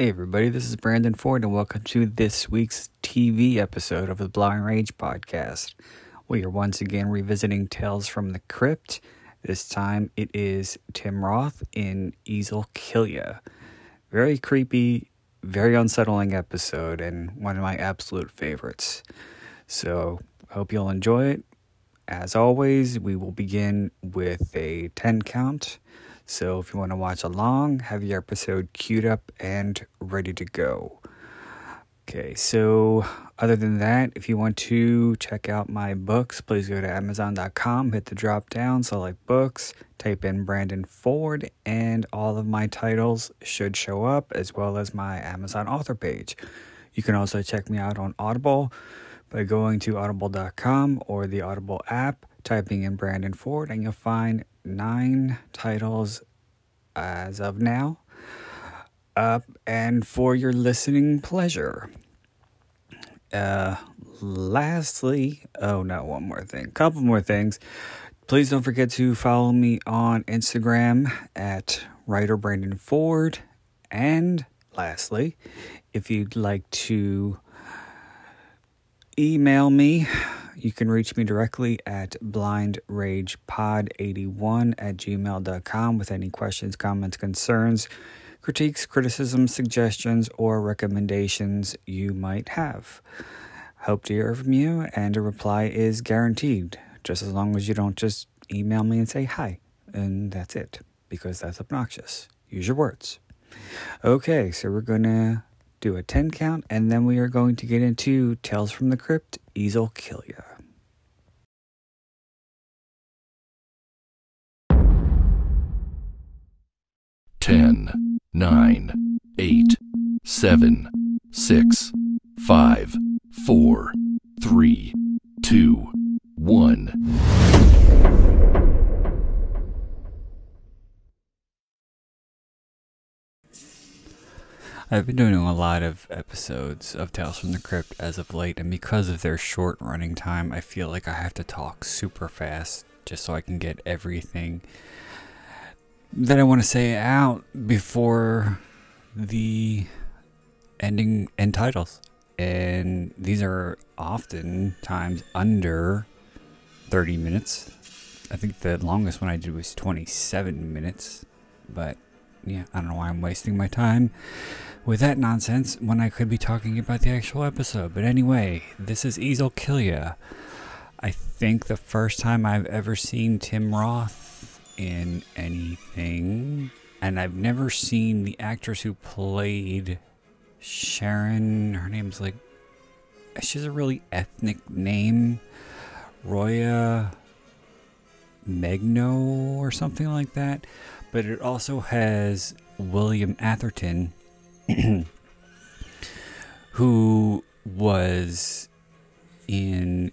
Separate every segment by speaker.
Speaker 1: Hey everybody, this is Brandon Ford and welcome to this week's TV episode of the Blind Rage podcast. We are once again revisiting Tales from the Crypt. This time it is Tim Roth in Easel Kill Ya. Very creepy, very unsettling episode and one of my absolute favorites. So, hope you'll enjoy it. As always, we will begin with a 10 count. So if you want to watch along, have your episode queued up and ready to go. Okay, so other than that, if you want to check out my books, please go to Amazon.com, hit the drop down, select books, type in Brandon Ford, and all of my titles should show up, as well as my Amazon author page. You can also check me out on Audible by going to audible.com or the Audible app, typing in Brandon Ford, and you'll find nine titles as of now. Uh, and for your listening pleasure. Uh, lastly, oh no, one more thing, couple more things. Please don't forget to follow me on Instagram at writer Brandon Ford. And lastly, if you'd like to email me, you can reach me directly at blindragepod81 at gmail.com with any questions, comments, concerns, critiques, criticisms, suggestions, or recommendations you might have. Hope to hear from you, and a reply is guaranteed, just as long as you don't just email me and say hi, and that's it, because that's obnoxious. Use your words. Okay, so we're going to do a 10 count, and then we are going to get into Tales from the Crypt, Easel Kill Ya.
Speaker 2: Ten, nine, eight, seven, six, five, four, three, two, one.
Speaker 1: I've been doing a lot of episodes of Tales from the Crypt as of late, and because of their short running time, I feel like I have to talk super fast just so I can get everything that I want to say out before the ending end titles. And these are often times under 30 minutes. I think the longest one I did was 27 minutes, but yeah, I don't know why I'm wasting my time with that nonsense when I could be talking about the actual episode. But anyway, this is Easel Kill Ya. I think the first time I've ever seen Tim Roth in anything, and I've never seen the actress who played Sharon. Her name's like, she's a really ethnic name. Roya Megno or something like that. But it also has William Atherton who was in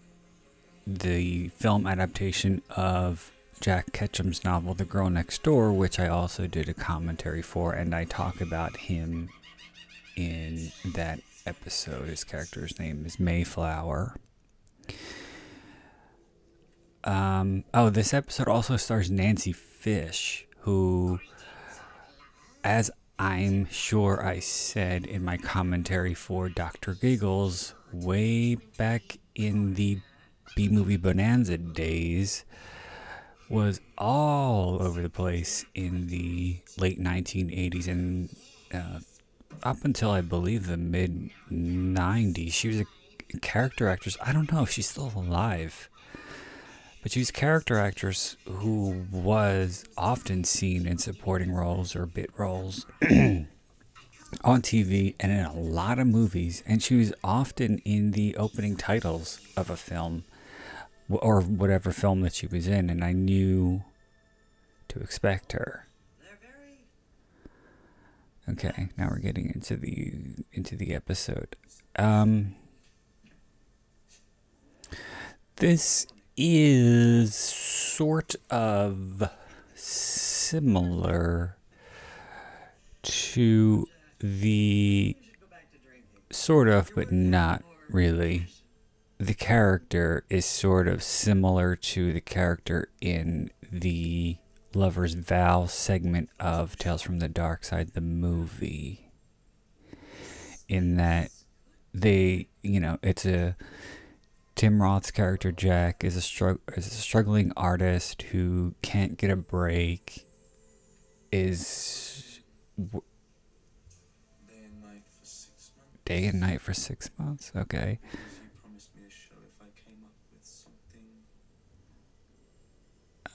Speaker 1: the film adaptation of Jack Ketchum's novel The Girl Next Door, which I also did a commentary for, and I talk about him in that episode. His character's name is Mayflower. Um, oh, this episode also stars Nancy Fish, who, as I'm sure I said in my commentary for Dr. Giggles way back in the B movie Bonanza days was all over the place in the late 1980s and uh, up until I believe the mid 90s. She was a character actress. I don't know if she's still alive. But she was a character actress who was often seen in supporting roles or bit roles on TV and in a lot of movies. And she was often in the opening titles of a film or whatever film that she was in. And I knew to expect her. Okay, now we're getting into the into the episode. Um, this is sort of similar to the sort of, but not really. The character is sort of similar to the character in the Lover's Vow segment of Tales from the Dark Side, the movie. in that they, you know, it's a Tim Roth's character Jack is a strugg- is a struggling artist who can't get a break. Is w-
Speaker 3: Day and night for six months.
Speaker 1: day and night for six months. Okay.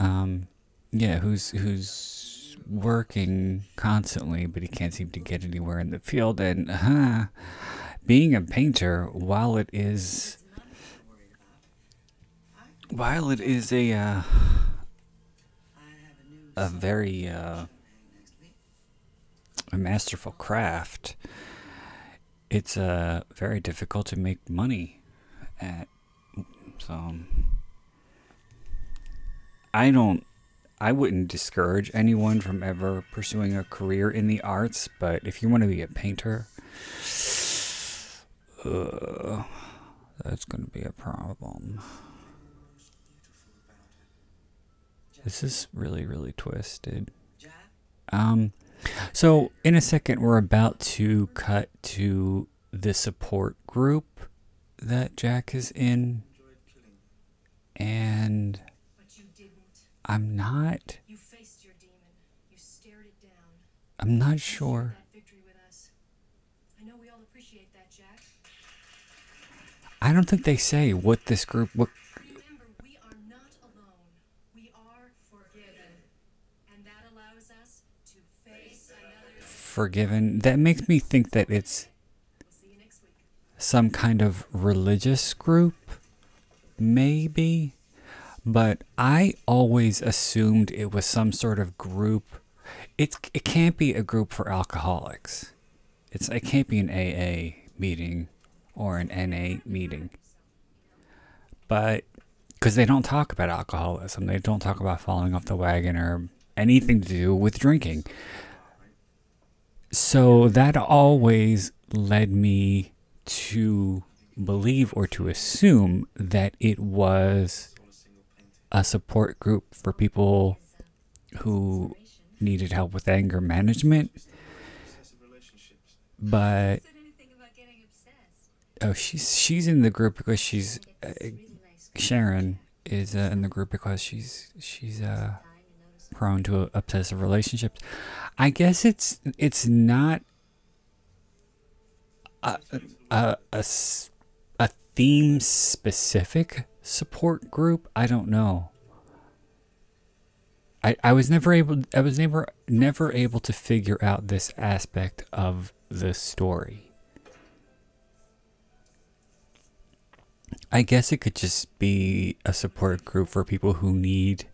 Speaker 1: Um, yeah, who's who's working constantly, but he can't seem to get anywhere in the field. And uh, being a painter, while it is while it is a uh, a very uh, a masterful craft, it's uh, very difficult to make money at. So I don't. I wouldn't discourage anyone from ever pursuing a career in the arts, but if you want to be a painter, uh, that's going to be a problem. This is really, really twisted. Um, so in a second, we're about to cut to the support group that Jack is in, and. I'm not.
Speaker 4: You faced your demon. You stared it down.
Speaker 1: I'm not sure.
Speaker 4: That victory with us. I know we all appreciate that, Jack.
Speaker 1: I don't think they say what this group. What
Speaker 4: Remember, we are not alone. We are forgiven. And that allows us to face another.
Speaker 1: forgiven. That makes me think that it's
Speaker 4: We'll see you next week.
Speaker 1: some kind of religious group, maybe. But I always assumed it was some sort of group. It's it can't be a group for alcoholics. It's it can't be an AA meeting or an NA meeting. But because they don't talk about alcoholism, they don't talk about falling off the wagon or anything to do with drinking. So that always led me to believe or to assume that it was a support group for people who needed help with anger management. But oh, she's she's in the group because she's uh, Sharon is uh, in the group because she's she's uh prone to obsessive relationships. I guess it's it's not a a, a, a theme specific support group. I don't know. I, I was never able I was never never able to figure out this aspect of the story. I guess it could just be a support group for people who need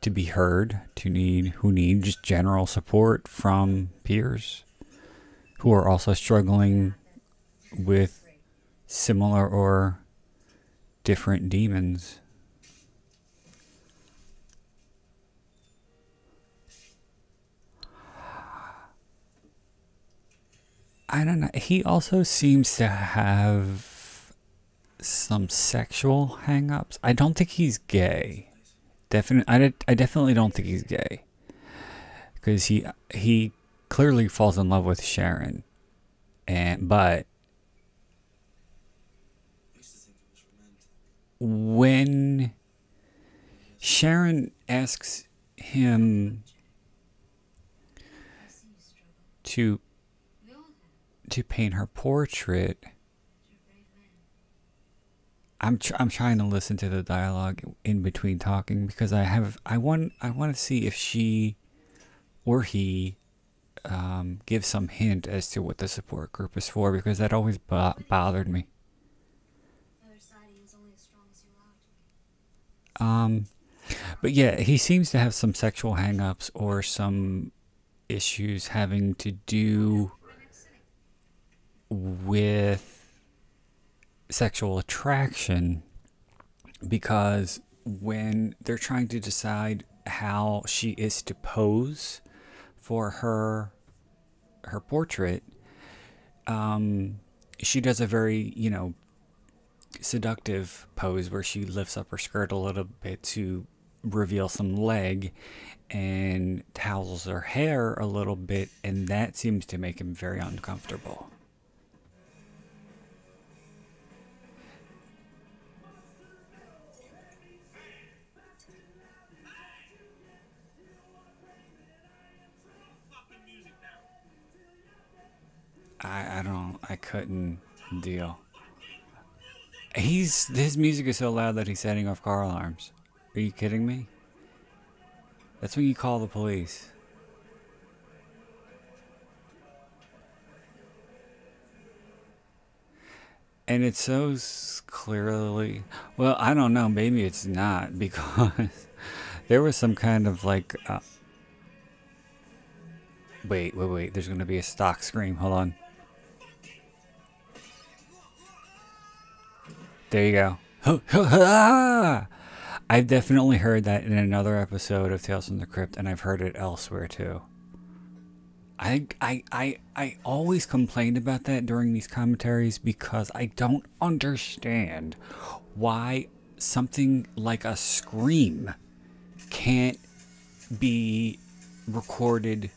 Speaker 1: to be heard, to need who need just general support from peers who are also struggling with similar or different demons. I don't know. He also seems to have some sexual hang-ups. I don't think he's gay. Definitely, I, I definitely don't think he's gay. Because he he clearly falls in love with Sharon, and but
Speaker 3: I used to think it was romantic.
Speaker 1: When Sharon asks him to to paint her portrait, I'm tr- I'm trying to listen to the dialogue in between talking because I have I want I want to see if she or he um, gives some hint as to what the support group is for because that always bo- bothered me. Um, but yeah, he seems to have some sexual hang-ups or some issues having to do with sexual attraction because when they're trying to decide how she is to pose for her her portrait um she does a very you know seductive pose where she lifts up her skirt a little bit to reveal some leg and towels her hair a little bit, and that seems to make him very uncomfortable. I, I don't I couldn't deal. He's his music is so loud that he's setting off car alarms. Are you kidding me? That's when you call the police. And it's so clearly, well, I don't know, maybe it's not because there was some kind of like, uh, wait, wait, wait, there's going to be a stock scream. Hold on. There you go. I've definitely heard that in another episode of Tales from the Crypt, and I've heard it elsewhere too. I, I, I, I always complained about that during these commentaries because I don't understand why something like a scream can't be recorded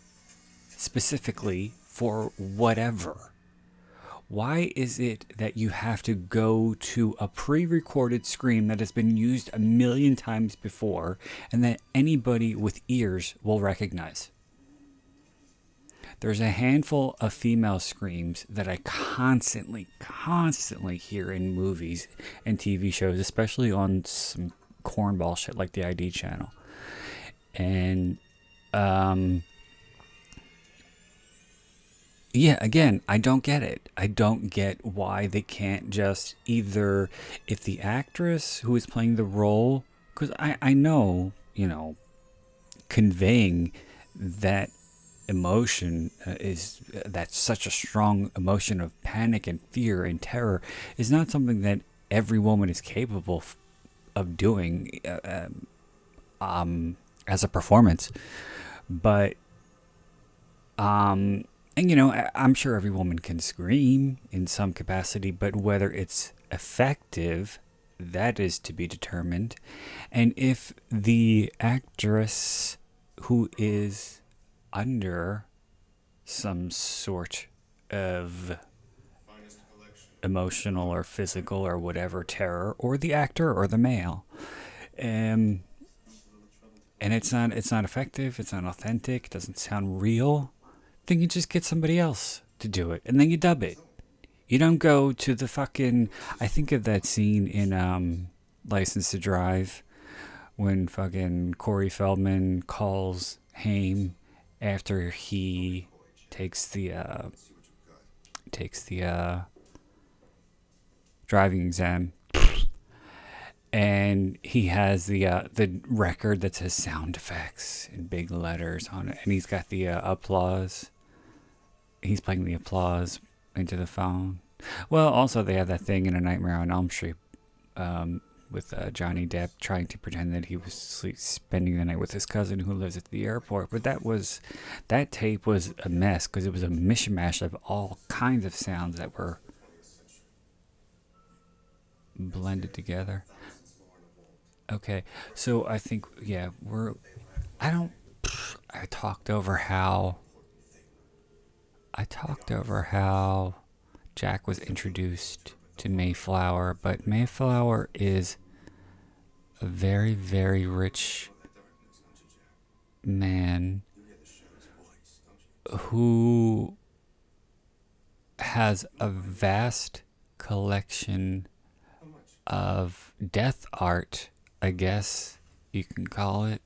Speaker 1: specifically for whatever. Why is it that you have to go to a pre recorded scream that has been used a million times before and that anybody with ears will recognize? There's a handful of female screams that I constantly, constantly hear in movies and TV shows, especially on some cornball shit like the ID channel. And, um, yeah, again, I don't get it. I don't get why they can't just either, if the actress who is playing the role, because I, I know, you know, conveying that emotion uh, is uh, that's such a strong emotion of panic and fear and terror is not something that every woman is capable of doing uh, um, um, as a performance. But um, and you know, I'm sure every woman can scream in some capacity, but whether it's effective, that is to be determined. And if the actress who is under some sort of emotional or physical or whatever terror, or the actor or the male, um, and it's not it's not effective, it's not authentic, doesn't sound real, then you just get somebody else to do it, and then you dub it. You don't go to the fucking. I think of that scene in um, License to Drive when fucking Corey Feldman calls Haim after he takes the uh, takes the uh, driving exam, and he has the uh, the record that says sound effects in big letters on it, and he's got the uh, applause. He's playing the applause into the phone. Well, also they have that thing in A Nightmare on Elm Street um, with uh, Johnny Depp trying to pretend that he was sleep, spending the night with his cousin who lives at the airport. But that was that tape was a mess because it was a mishmash of all kinds of sounds that were blended together. Okay, so I think yeah we're. I don't. I talked over how. I talked over how Jack was introduced to Mayflower, but Mayflower is a very, very rich man who has a vast collection of death art, I guess you can call it.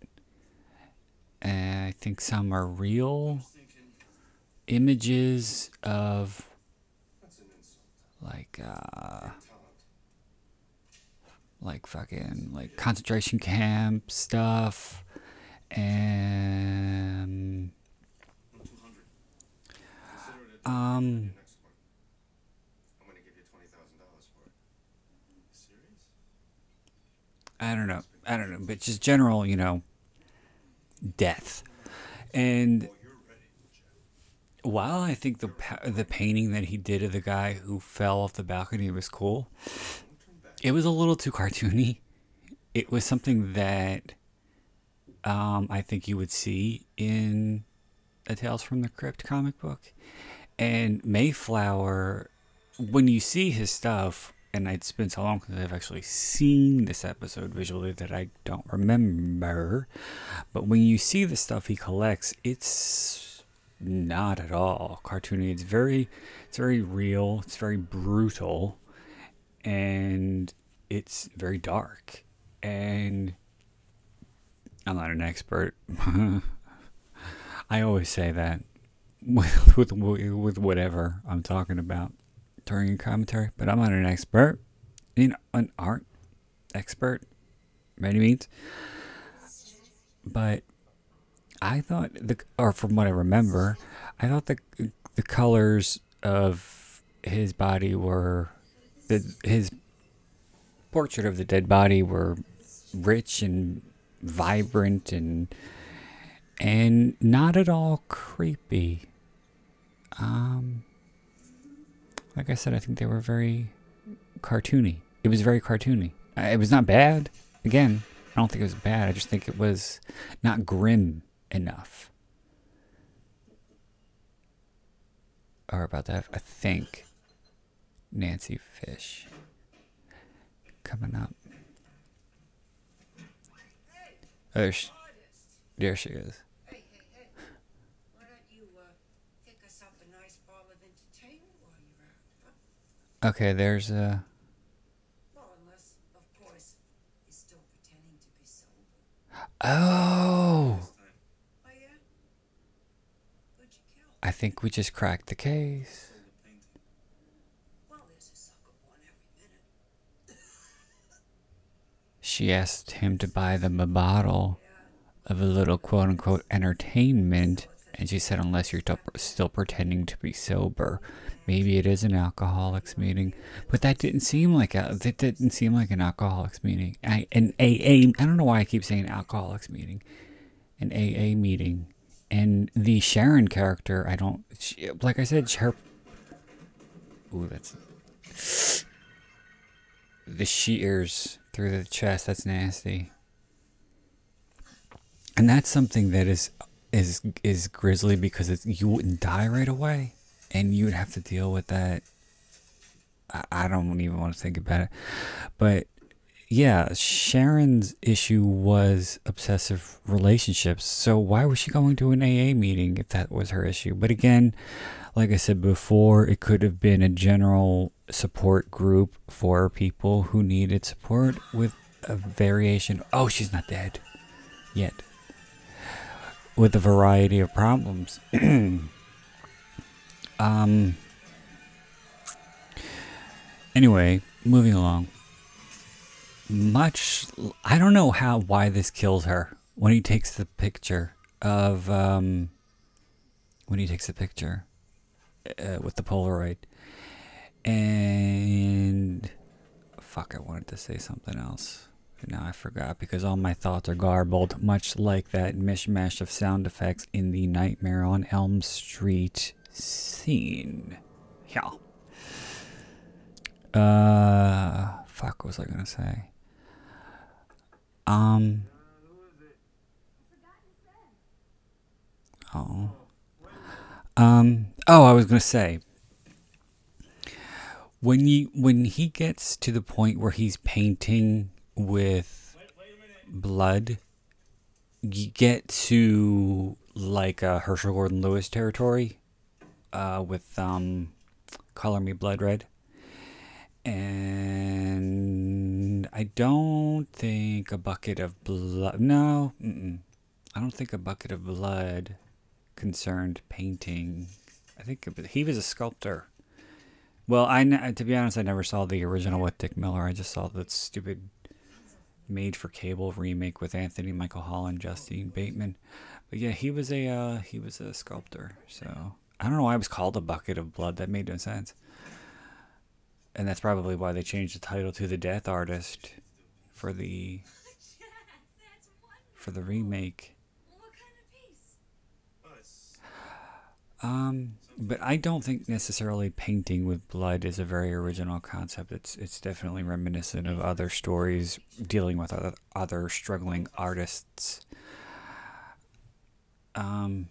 Speaker 1: And I think some are real images of like uh like fucking like concentration camp stuff and um. I don't know. I don't know, but just general, you know, death. And while I think the the painting that he did of the guy who fell off the balcony was cool, it was a little too cartoony. It was something that um, I think you would see in a Tales from the Crypt comic book. And Mayflower, when you see his stuff, and it's been so long since I've actually seen this episode visually that I don't remember. But when you see the stuff he collects, it's not at all cartoony. It's very, it's very real. It's very brutal, and it's very dark. And I'm not an expert. I always say that with, with with whatever I'm talking about during a commentary, but I'm not an expert, know, an art expert, by any means. But I thought the, or from what I remember, I thought the the colors of his body were the his portrait of the dead body were rich and vibrant and and not at all creepy. Um, like I said, I think they were very cartoony. It was very cartoony. Uh, It was not bad. Again, I don't think it was bad. I just think it was not grim enough. Or about that, I think Nancy Fish coming up. Oh, there she, there she is.
Speaker 5: Hey, hey, hey. Why don't you uh, pick us up a nice ball of entertainment while you're out, huh?
Speaker 1: Okay, there's a.
Speaker 5: Well, unless, of course, you're still pretending to be sober.
Speaker 1: Oh!
Speaker 5: Oh, yeah? Who'd you kill?
Speaker 1: I think we just cracked the case. She asked him to buy them a bottle of a little quote unquote entertainment, and she said, unless you're still pretending to be sober. Maybe it is an alcoholics meeting, but that didn't seem like a that didn't seem like an alcoholics meeting. I, an AA. I don't know why I keep saying alcoholics meeting, an AA meeting, and the Sharon character. I don't she, like. I said, her. Ooh, that's the shears through the chest. That's nasty. And that's something that is is is grisly because it's, you wouldn't die right away, and you would have to deal with that. I, I don't even want to think about it, but yeah, Sharon's issue was obsessive relationships. So why was she going to an AA meeting if that was her issue? But again, like I said before, it could have been a general support group for people who needed support with a variation. Oh, she's not dead yet. With a variety of problems. um. Anyway, moving along. Much, I don't know how why this kills her when he takes the picture of um. When he takes the picture uh, with the Polaroid. And fuck, I wanted to say something else. But now I forgot because all my thoughts are garbled, much like that mishmash of sound effects in the Nightmare on Elm Street scene. Yeah. Uh, fuck, what was I gonna say? Um. Oh. Um. Oh, I was gonna say when you when he gets to the point where he's painting with blood, you get to like uh, Herschell Gordon Lewis territory, uh, with um, "Color Me Blood Red," and I don't think a bucket of blood. No, mm-mm. I don't think a bucket of blood concerned painting. I think he was a sculptor. Well, I to be honest, I never saw the original with Dick Miller. I just saw that stupid made for cable remake with Anthony Michael Hall and Justine Bateman. But yeah, he was a uh, he was a sculptor. So I don't know why it was called a bucket of blood. That made no sense. And that's probably why they changed the title to The Death Artist for the for the remake.
Speaker 4: What kind of piece?
Speaker 3: It's
Speaker 1: Um, but I don't think necessarily painting with blood is a very original concept. It's it's definitely reminiscent of other stories dealing with other, other struggling artists. Um,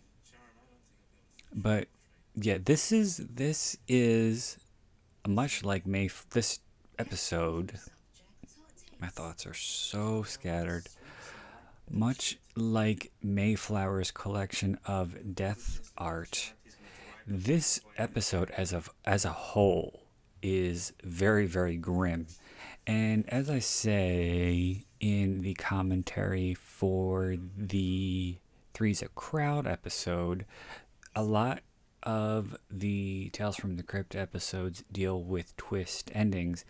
Speaker 1: but yeah, this is this is much like May. This episode, my thoughts are so scattered. Much like Mayflower's collection of death art, this episode as of as a whole is very very grim. And as I say in the commentary for the Three's a Crowd episode, a lot of the Tales from the Crypt episodes deal with twist endings,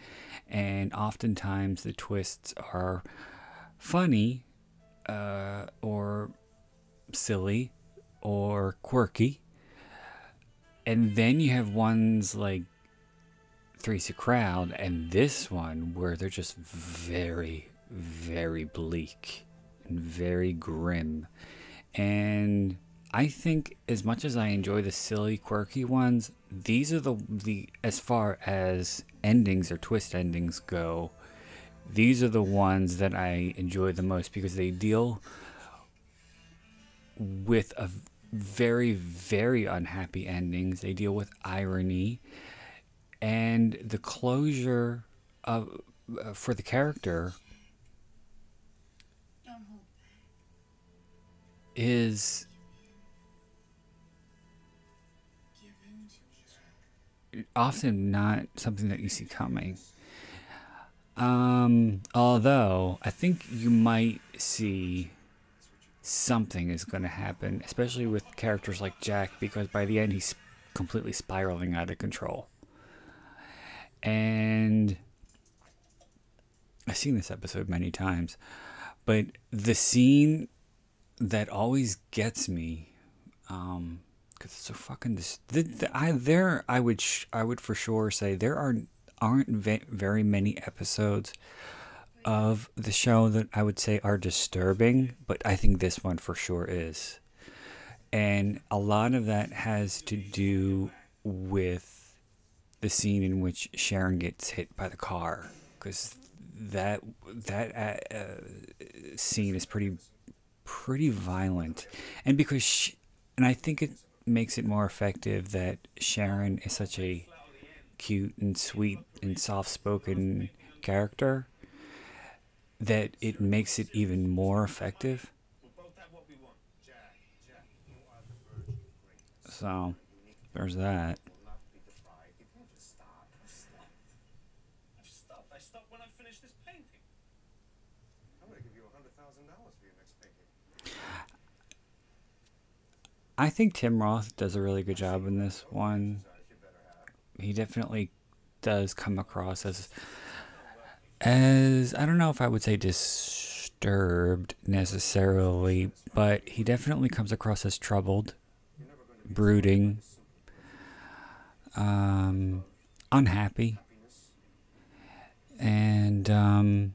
Speaker 1: and oftentimes the twists are funny uh, or silly or quirky. And then you have ones like Three's a Crowd and this one where they're just very, very bleak and very grim. And I think as much as I enjoy the silly, quirky ones, these are the the as far as endings or twist endings go, these are the ones that I enjoy the most because they deal with a very very unhappy endings. They deal with irony and the closure of uh, for the character
Speaker 4: Don't hold back.
Speaker 1: is often not something that you see coming. Um, although I think you might see something is going to happen, especially with characters like Jack, because by the end he's completely spiraling out of control. And I've seen this episode many times, but the scene that always gets me, um, because it's so fucking dis- the, the, I there I would sh- I would for sure say there are aren't ve- very many episodes of the show that I would say are disturbing, but I think this one for sure is. And a lot of that has to do with the scene in which Sharon gets hit by the car because that that uh, scene is pretty pretty violent and because she, and I think it makes it more effective that Sharon is such a cute and sweet and soft-spoken character that it makes it even more effective. So there's that.
Speaker 6: I've stopped. I stopped when I finished this painting.
Speaker 3: I'm gonna give you a hundred thousand dollars for your next painting.
Speaker 1: I think Tim Roth does a really good job in this one. He definitely does come across as as I don't know if I would say disturbed necessarily, but he definitely comes across as troubled, brooding, um, unhappy, and um,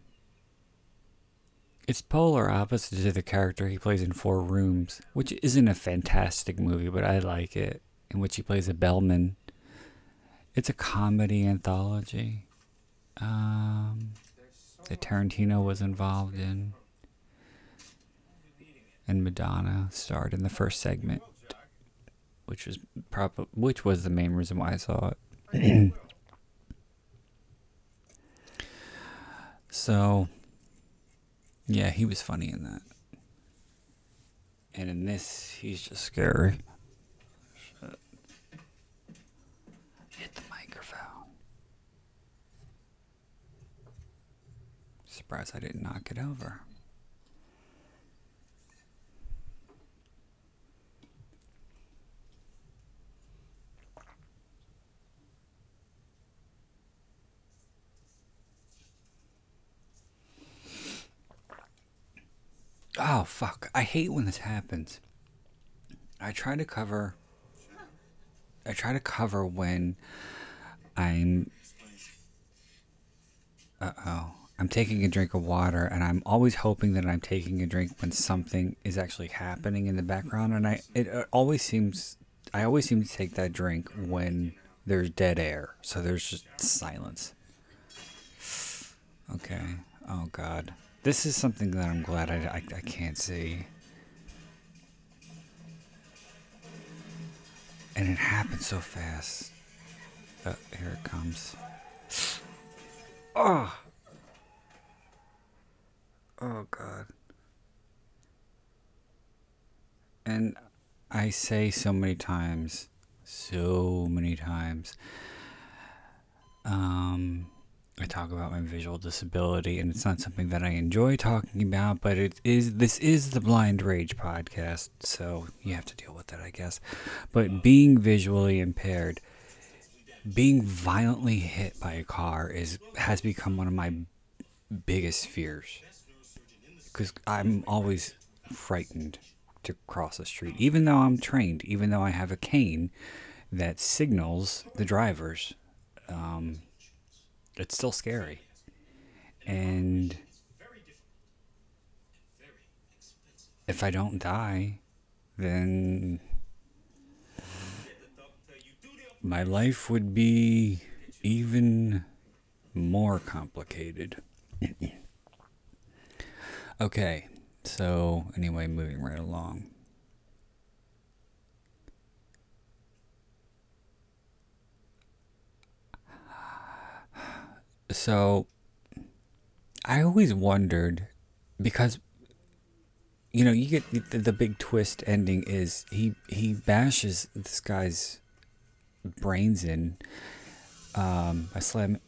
Speaker 1: it's polar opposite to the character he plays in Four Rooms, which isn't a fantastic movie, but I like it, in which he plays a bellman. It's a comedy anthology um, that Tarantino was involved in, and Madonna starred in the first segment, which was prob- which was the main reason why I saw it. so, yeah, he was funny in that, and in this, he's just scary. Hit the microphone. Surprised I didn't knock it over. Oh, fuck. I hate when this happens. I try to cover. I try to cover when I'm. Uh oh. I'm taking a drink of water, and I'm always hoping that I'm taking a drink when something is actually happening in the background. And I, it uh, always seems, I always seem to take that drink when there's dead air, so there's just silence. Okay. Oh God, this is something that I'm glad I, I, I can't see. And it happens so fast. Oh, here it comes. Oh. Oh god. And I say so many times, so many times. Um I talk about my visual disability and it's not something that I enjoy talking about, but it is this is the Blind Rage podcast, so you have to deal with that, I guess. But being visually impaired, being violently hit by a car is has become one of my biggest fears. Cuz I'm always frightened to cross a street even though I'm trained, even though I have a cane that signals the drivers. Um, it's still scary. And if I don't die, then my life would be even more complicated. okay, so anyway, moving right along. So I always wondered because you know, you get the, the big twist ending is he he bashes this guy's brains in um, by slam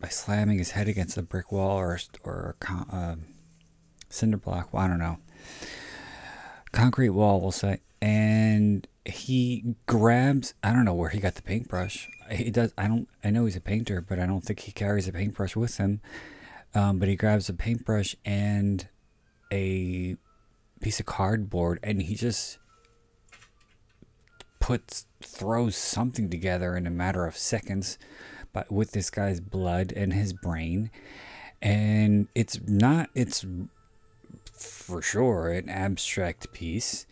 Speaker 1: by slamming his head against a brick wall or or a uh, cinder block. Well, I don't know, concrete wall, we'll say, and he grabs. I don't know where he got the paintbrush. He does. I don't. I know he's a painter, but I don't think he carries a paintbrush with him. Um, but he grabs a paintbrush and a piece of cardboard, and he just puts throws something together in a matter of seconds, but with this guy's blood and his brain, and it's not. It's for sure an abstract piece,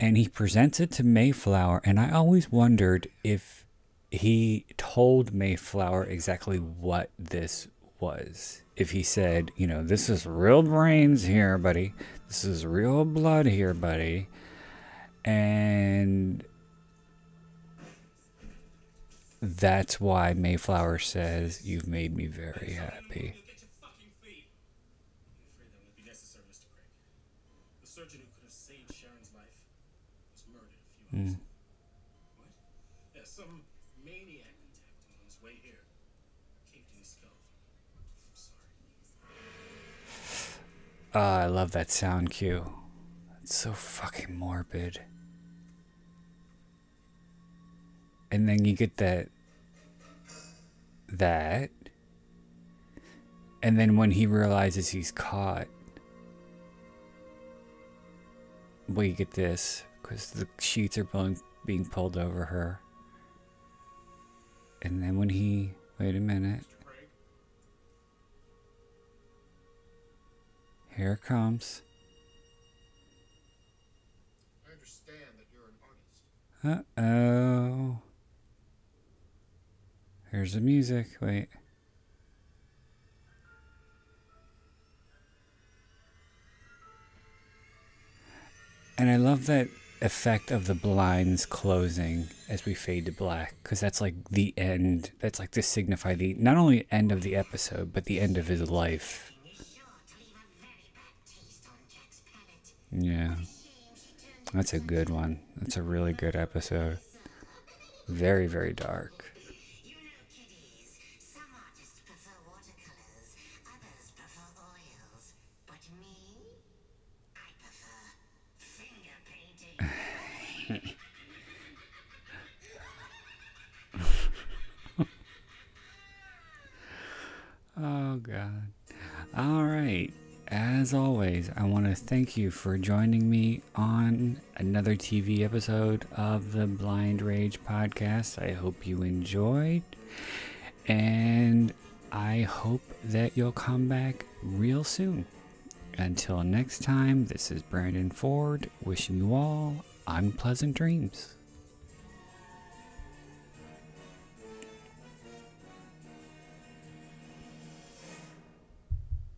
Speaker 1: and he presents it to Mayflower, and I always wondered if he told Mayflower exactly what this was. If he said, you know, this is real brains here, buddy. This is real blood here, buddy. And that's why Mayflower says, You've made me very happy.
Speaker 6: Get
Speaker 1: Ah, I love that sound cue. It's so fucking morbid. And then you get that. That. And then when he realizes he's caught. We get this. Because the sheets are being, being pulled over her. And then when he. Wait a minute. Here it comes.
Speaker 3: I understand that you're an artist.
Speaker 1: Uh oh. Here's the music. Wait. And I love that effect of the blinds closing as we fade to black because that's like the end. That's like to signify the not only end of the episode but the end of his life. Yeah. That's a good one. That's a really good episode. Very, very dark. As always, I want to thank you for joining me on another TV episode of the Blind Rage podcast. I hope you enjoyed. And I hope that you'll come back real soon. Until next time, this is Brandon Ford wishing you all unpleasant dreams.